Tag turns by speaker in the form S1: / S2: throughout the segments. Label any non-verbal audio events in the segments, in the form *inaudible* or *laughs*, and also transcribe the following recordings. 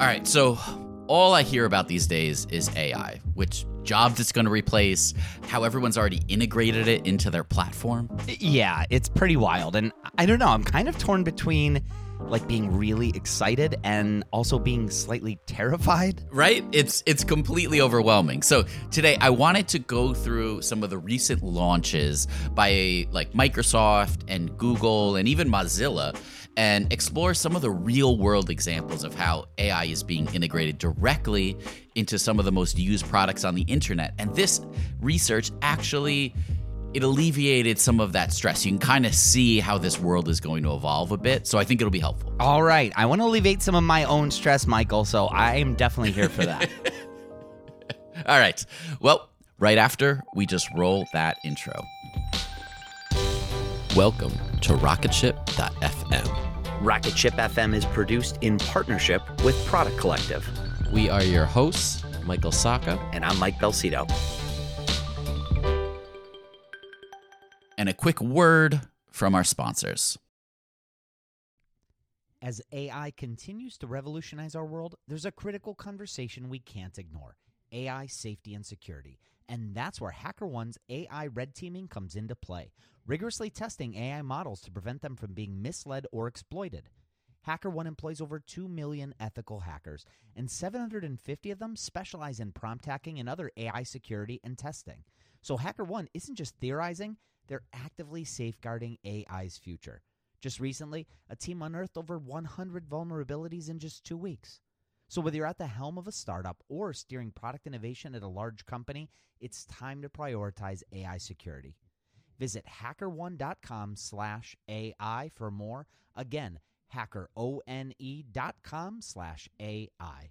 S1: All right, so all I hear about these days is AI, which jobs it's going to replace, how everyone's already integrated it into their platform.
S2: Yeah, it's pretty wild. And I don't know, I'm kind of torn between like being really excited and also being slightly terrified.
S1: Right? It's it's completely overwhelming. So today I wanted to go through some of the recent launches by like Microsoft and Google and even Mozilla and explore some of the real world examples of how AI is being integrated directly into some of the most used products on the internet. And this research actually it alleviated some of that stress. You can kind of see how this world is going to evolve a bit. So I think it'll be helpful.
S2: All right. I want to alleviate some of my own stress, Michael. So I am definitely here for that. *laughs*
S1: All right. Well, right after we just roll that intro. Welcome to Rocketship.fm.
S2: Rocketship FM is produced in partnership with Product Collective.
S1: We are your hosts, Michael Sacca.
S2: And I'm Mike Belsito.
S1: and a quick word from our sponsors.
S2: As AI continues to revolutionize our world, there's a critical conversation we can't ignore AI safety and security. And that's where HackerOne's AI red teaming comes into play, rigorously testing AI models to prevent them from being misled or exploited. HackerOne employs over 2 million ethical hackers, and 750 of them specialize in prompt hacking and other AI security and testing. So HackerOne isn't just theorizing, they're actively safeguarding AI's future. Just recently, a team unearthed over 100 vulnerabilities in just two weeks. So whether you're at the helm of a startup or steering product innovation at a large company, it's time to prioritize AI security. Visit hackerone.com slash AI for more. Again, hackerone.com slash AI.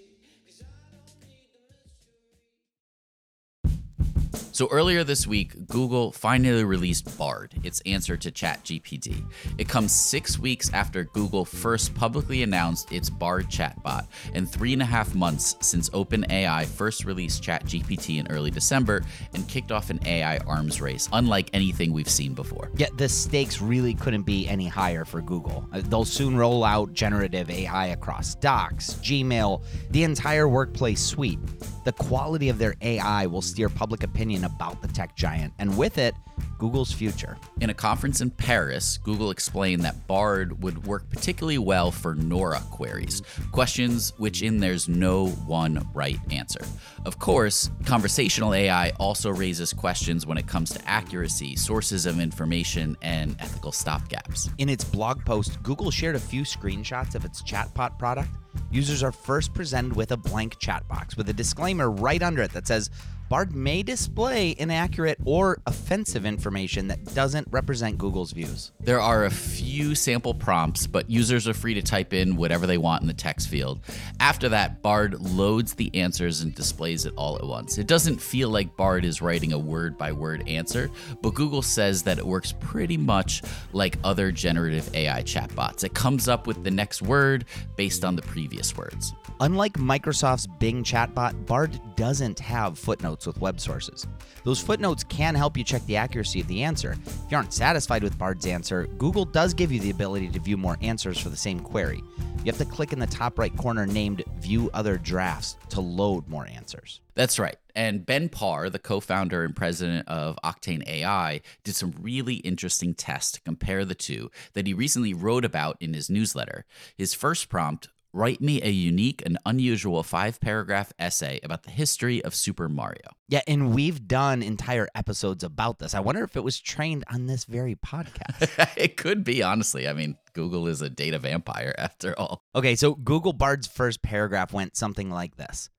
S1: So earlier this week, Google finally released Bard, its answer to ChatGPT. It comes six weeks after Google first publicly announced its Bard chatbot, and three and a half months since OpenAI first released ChatGPT in early December and kicked off an AI arms race, unlike anything we've seen before.
S2: Yet the stakes really couldn't be any higher for Google. Uh, they'll soon roll out generative AI across Docs, Gmail, the entire workplace suite. The quality of their AI will steer public opinion about the tech giant, and with it, Google's future.
S1: In a conference in Paris, Google explained that Bard would work particularly well for NORA queries, questions which in there's no one right answer. Of course, conversational AI also raises questions when it comes to accuracy, sources of information, and ethical stopgaps.
S2: In its blog post, Google shared a few screenshots of its chatbot product. Users are first presented with a blank chat box with a disclaimer right under it that says, Bard may display inaccurate or offensive information that doesn't represent Google's views.
S1: There are a few sample prompts, but users are free to type in whatever they want in the text field. After that, Bard loads the answers and displays it all at once. It doesn't feel like Bard is writing a word by word answer, but Google says that it works pretty much like other generative AI chatbots. It comes up with the next word based on the previous words.
S2: Unlike Microsoft's Bing chatbot, Bard doesn't have footnotes with web sources. Those footnotes can help you check the accuracy of the answer. If you aren't satisfied with Bard's answer, Google does give you the ability to view more answers for the same query. You have to click in the top right corner named View Other Drafts to load more answers.
S1: That's right. And Ben Parr, the co founder and president of Octane AI, did some really interesting tests to compare the two that he recently wrote about in his newsletter. His first prompt Write me a unique and unusual five paragraph essay about the history of Super Mario.
S2: Yeah, and we've done entire episodes about this. I wonder if it was trained on this very podcast. *laughs*
S1: it could be, honestly. I mean, Google is a data vampire *laughs* after all.
S2: Okay, so Google Bard's first paragraph went something like this.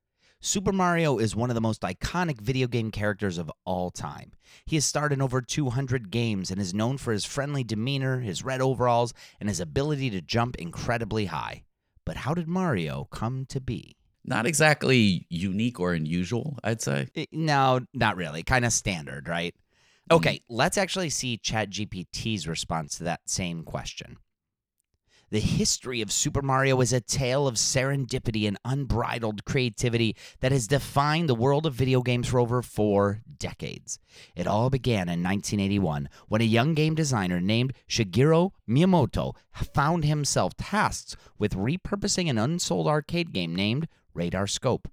S2: Super Mario is one of the most iconic video game characters of all time. He has starred in over 200 games and is known for his friendly demeanor, his red overalls, and his ability to jump incredibly high. But how did Mario come to be?
S1: Not exactly unique or unusual, I'd say.
S2: No, not really. Kind of standard, right? Okay, mm-hmm. let's actually see ChatGPT's response to that same question. The history of Super Mario is a tale of serendipity and unbridled creativity that has defined the world of video games for over four decades. It all began in 1981 when a young game designer named Shigeru Miyamoto found himself tasked with repurposing an unsold arcade game named Radar Scope.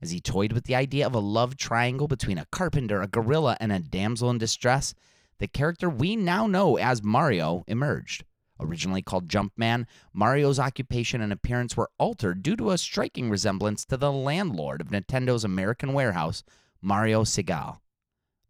S2: As he toyed with the idea of a love triangle between a carpenter, a gorilla, and a damsel in distress, the character we now know as Mario emerged. Originally called Jumpman, Mario's occupation and appearance were altered due to a striking resemblance to the landlord of Nintendo's American warehouse, Mario Segal.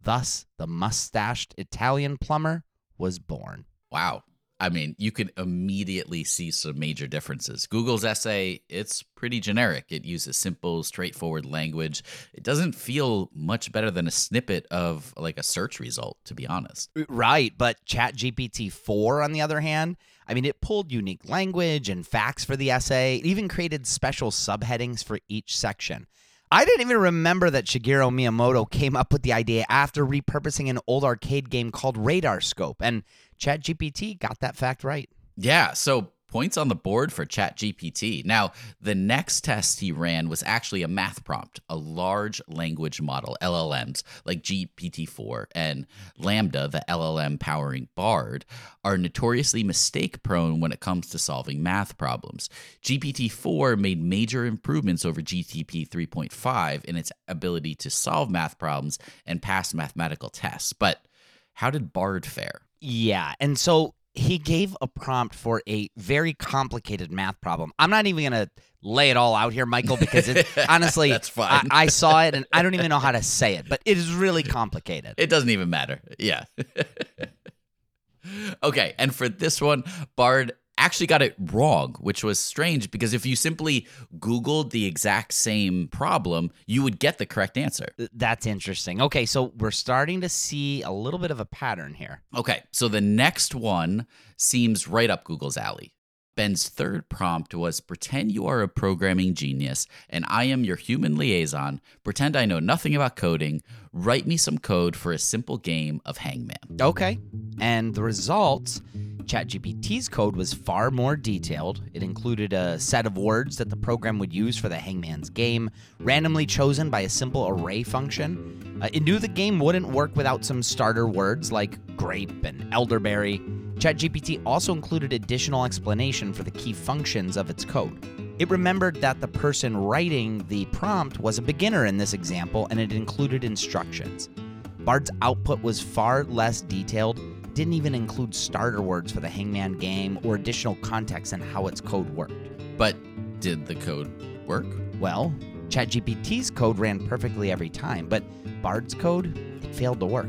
S2: Thus, the mustached Italian plumber was born.
S1: Wow. I mean, you can immediately see some major differences. Google's essay, it's pretty generic. It uses simple, straightforward language. It doesn't feel much better than a snippet of like a search result, to be honest.
S2: Right, but ChatGPT 4 on the other hand, I mean, it pulled unique language and facts for the essay. It even created special subheadings for each section. I didn't even remember that Shigeru Miyamoto came up with the idea after repurposing an old arcade game called Radar Scope. And ChatGPT got that fact right.
S1: Yeah. So points on the board for ChatGPT. Now, the next test he ran was actually a math prompt, a large language model, LLMs, like GPT-4 and LaMDA, the LLM powering Bard, are notoriously mistake prone when it comes to solving math problems. GPT-4 made major improvements over GTP 3.5 in its ability to solve math problems and pass mathematical tests. But how did Bard fare?
S2: Yeah. And so he gave a prompt for a very complicated math problem. I'm not even going to lay it all out here, Michael, because it, *laughs* honestly,
S1: that's fine.
S2: I, I, saw it and I don't even know how to say it, but it is really complicated.
S1: It doesn't even matter. Yeah. *laughs* okay. And for this one, Bard actually got it wrong, which was strange because if you simply Googled the exact same problem, you would get the correct answer.
S2: That's interesting. Okay, so we're starting to see a little bit of a pattern here.
S1: Okay, so the next one seems right up Google's alley. Ben's third prompt was Pretend you are a programming genius and I am your human liaison. Pretend I know nothing about coding. Write me some code for a simple game of Hangman.
S2: Okay. And the results ChatGPT's code was far more detailed. It included a set of words that the program would use for the Hangman's game, randomly chosen by a simple array function. Uh, it knew the game wouldn't work without some starter words like grape and elderberry. ChatGPT also included additional explanation for the key functions of its code. It remembered that the person writing the prompt was a beginner in this example and it included instructions. Bard's output was far less detailed, didn't even include starter words for the Hangman game or additional context on how its code worked.
S1: But did the code work?
S2: Well, ChatGPT's code ran perfectly every time, but Bard's code it failed to work.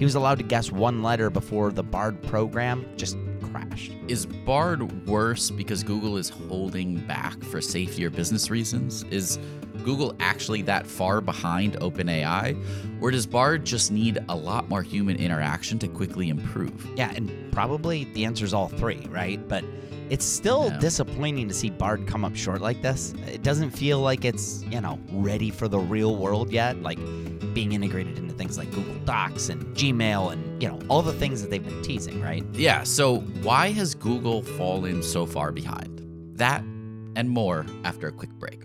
S2: He was allowed to guess one letter before the Bard program just crashed.
S1: Is Bard worse because Google is holding back for safety or business reasons? Is Google actually that far behind OpenAI? Or does Bard just need a lot more human interaction to quickly improve?
S2: Yeah, and probably the answer is all three, right? But it's still
S1: Yeah.
S2: disappointing to see Bard come up short like this. It doesn't feel like it's, you know, ready for the real world yet, like being integrated into things like Google Docs and Gmail and, you know, all the things that they've been teasing, right?
S1: Yeah, so why has Google fallen so far behind? That and more after a quick break.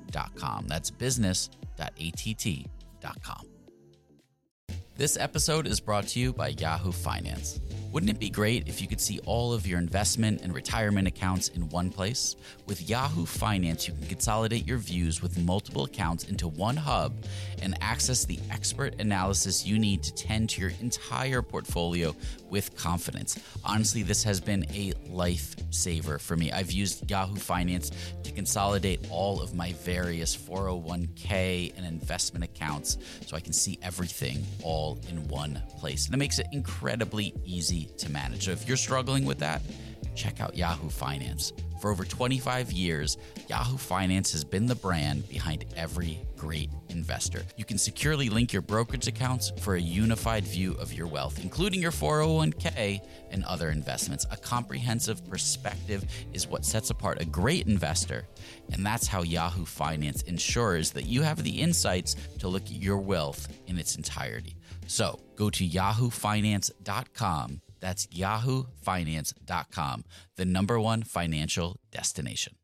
S1: That's business.att.com. This episode is brought to you by Yahoo Finance. Wouldn't it be great if you could see all of your investment and retirement accounts in one place? With Yahoo Finance, you can consolidate your views with multiple accounts into one hub and access the expert analysis you need to tend to your entire portfolio with confidence. Honestly, this has been a lifesaver for me. I've used Yahoo Finance to consolidate all of my various 401k and investment accounts so I can see everything all in one place. And it makes it incredibly easy to manage. So if you're struggling with that, check out Yahoo Finance. For over 25 years, Yahoo Finance has been the brand behind every great investor. You can securely link your brokerage accounts for a unified view of your wealth, including your 401k and other investments. A comprehensive perspective is what sets apart a great investor, and that's how Yahoo Finance ensures that you have the insights to look at your wealth in its entirety. So go to yahoofinance.com. That's yahoofinance.com, the number one financial destination.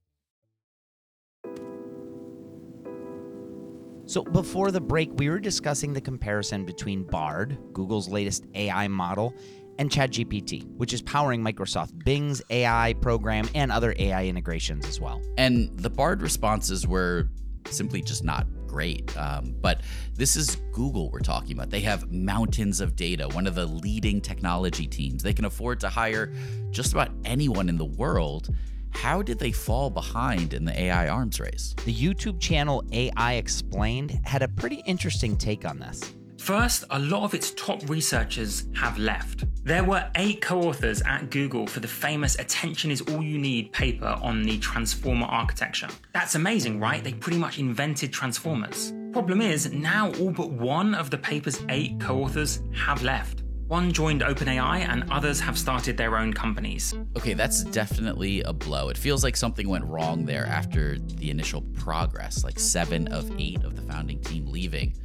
S2: So before the break, we were discussing the comparison between Bard, Google's latest AI model, and ChatGPT, which is powering Microsoft Bing's AI program and other AI integrations as well.
S1: And the Bard responses were simply just not great. Um, but this is Google we're talking about. They have mountains of data, one of the leading technology teams. They can afford to hire just about anyone in the world. How did they fall behind in the AI arms race?
S2: The YouTube channel AI Explained had a pretty interesting take on this.
S3: First, a lot of its top researchers have left. There were eight co authors at Google for the famous Attention is All You Need paper on the transformer architecture. That's amazing, right? They pretty much invented transformers. Problem is, now all but one of the paper's eight co authors have left. One joined OpenAI, and others have started their own companies.
S1: Okay, that's definitely a blow. It feels like something went wrong there after the initial progress, like seven of eight of the founding team leaving.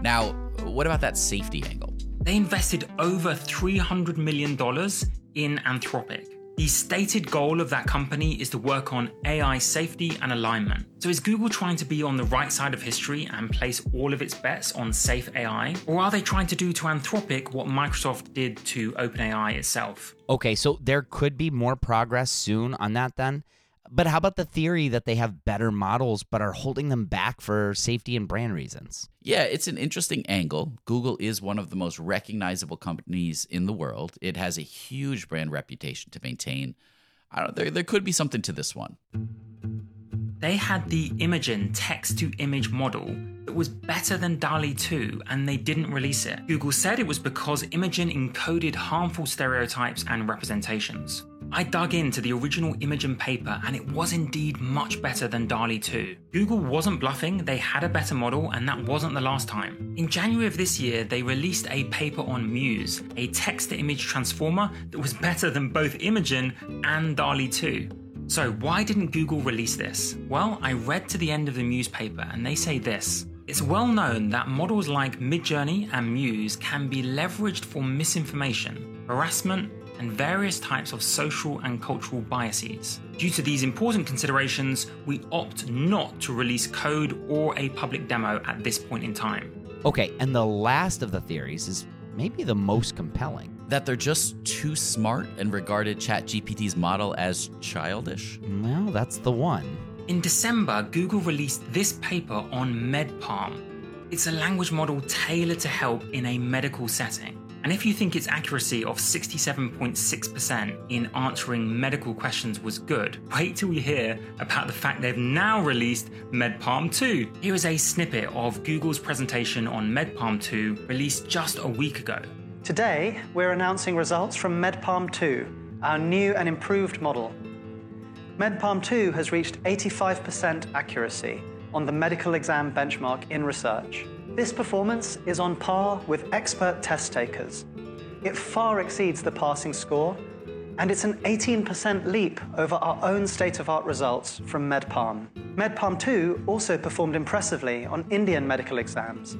S1: Now, what about that safety angle?
S3: They invested over $300 million in Anthropic. The stated goal of that company is to work on AI safety and alignment. So is Google trying to be on the right side of history and place all of its bets on safe AI? Or are they trying to do to Anthropic what Microsoft did to OpenAI itself?
S2: Okay, so there could be more progress soon on that then. But how about the theory that they have better models but are holding them back for safety and brand reasons?
S1: Yeah, it's an interesting angle. Google is one of the most recognizable companies in the world. It has a huge brand reputation to maintain. I don't there there could be something to this one.
S3: They had the Imagen text to image model that was better than DALL-E 2 and they didn't release it. Google said it was because Imagen encoded harmful stereotypes and representations. I dug into the original Imagen paper and it was indeed much better than DALL-E 2. Google wasn't bluffing, they had a better model and that wasn't the last time. In January of this year, they released a paper on Muse, a text to image transformer that was better than both Imagen and DALL-E 2. So, why didn't Google release this? Well, I read to the end of the Muse paper and they say this. It's well known that models like Midjourney and Muse can be leveraged for misinformation, harassment, and various types of social and cultural biases. Due to these important considerations, we opt not to release code or a public demo at this point in time.
S2: Okay, and the last of the theories is maybe the most compelling.
S1: That they're just too smart and regarded ChatGPT's model as childish?
S2: Well, that's the one.
S3: In December, Google released this paper on Med-PaLM. It's a language model tailored to help in a medical setting. And if you think its accuracy of 67.6% in answering medical questions was good, wait till you hear about the fact they've now released Med-PaLM 2. Here is a snippet of Google's presentation on Med-PaLM 2 released just a week ago.
S4: Today, we're announcing results from Med-PaLM 2, our new and improved model. Med-PaLM 2 has reached 85% accuracy on the medical exam benchmark in research. This performance is on par with expert test takers. It far exceeds the passing score, and it's an 18% leap over our own state of art results from Med-PaLM. Med-PaLM 2 also performed impressively on Indian medical exams,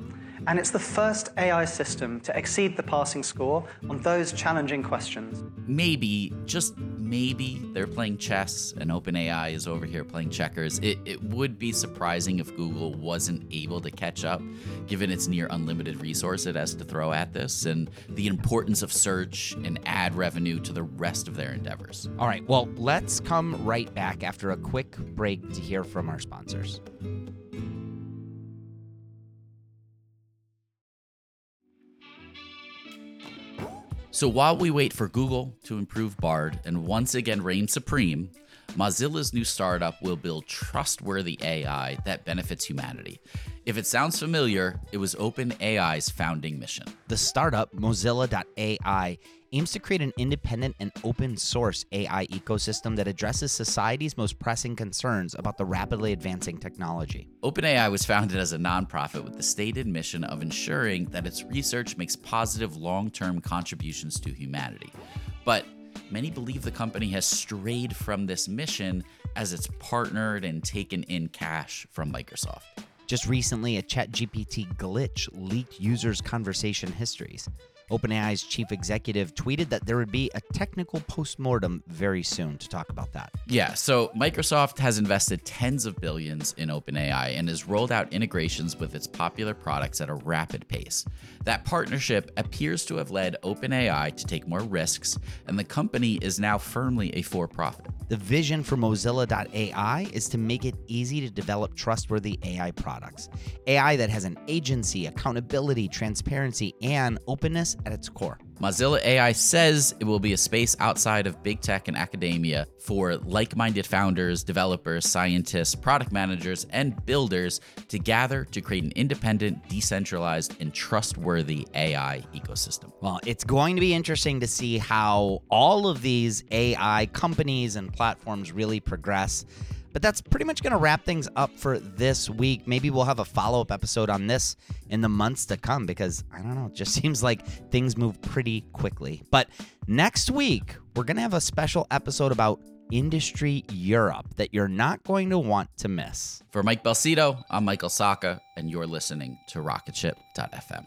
S4: and it's the first AI system to exceed the passing score on those challenging questions.
S1: Maybe, just maybe, they're playing chess and OpenAI is over here playing checkers. It, it would be surprising if Google wasn't able to catch up, given its near unlimited resource it has to throw at this and the importance of search and ad revenue to the rest of their endeavors.
S2: All right, well, let's come right back after a quick break to hear from our sponsors.
S1: So while we wait for Google to improve Bard and once again reign supreme, Mozilla's new startup will build trustworthy AI that benefits humanity. If it sounds familiar, it was OpenAI's founding mission.
S2: The startup, Mozilla.ai, aims to create an independent and open source AI ecosystem that addresses society's most pressing concerns about the rapidly advancing technology.
S1: OpenAI was founded as a nonprofit with the stated mission of ensuring that its research makes positive long term contributions to humanity. But many believe the company has strayed from this mission as it's partnered and taken in cash from Microsoft.
S2: Just recently, a ChatGPT glitch leaked users' conversation histories. OpenAI's chief executive tweeted that there would be a technical postmortem very soon to talk about that.
S1: Yeah, so Microsoft has invested tens of billions in OpenAI and has rolled out integrations with its popular products at a rapid pace. That partnership appears to have led OpenAI to take more risks, and the company is now firmly a for profit.
S2: The vision for Mozilla.ai is to make it easy to develop trustworthy AI products. AI that has an agency, accountability, transparency, and openness at its core.
S1: Mozilla AI says it will be a space outside of big tech and academia for like minded founders, developers, scientists, product managers, and builders to gather to create an independent, decentralized, and trustworthy AI ecosystem.
S2: Well, it's going to be interesting to see how all of these AI companies and platforms really progress. But that's pretty much going to wrap things up for this week. Maybe we'll have a follow up episode on this in the months to come because I don't know, it just *laughs* seems like things move pretty quickly. But next week, we're going to have a special episode about Industry Europe that you're not going to want to miss.
S1: For Mike Belsito, I'm Michael Sacca, and you're listening to Rocketship.fm.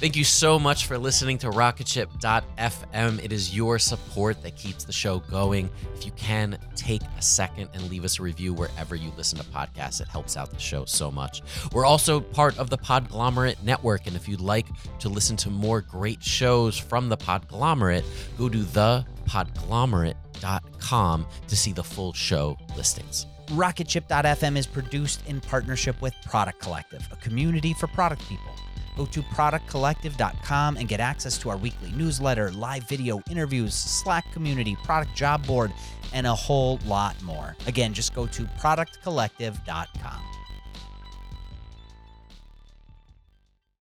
S5: Thank you so much for listening to Rocketship.fm. It is your support that keeps the show going. If you can, take a second and leave us a review wherever you listen to podcasts. It helps out the show so much. We're also part of the Podglomerate Network. And if you'd like to listen to more great shows from the Podglomerate, go to thepodglomerate.com to see the full show listings.
S2: Rocketship.fm is produced in partnership with Product Collective, a community for product people. Go to productcollective.com and get access to our weekly newsletter, live video interviews, Slack community, product job board, and a whole lot more. Again, just go to productcollective.com.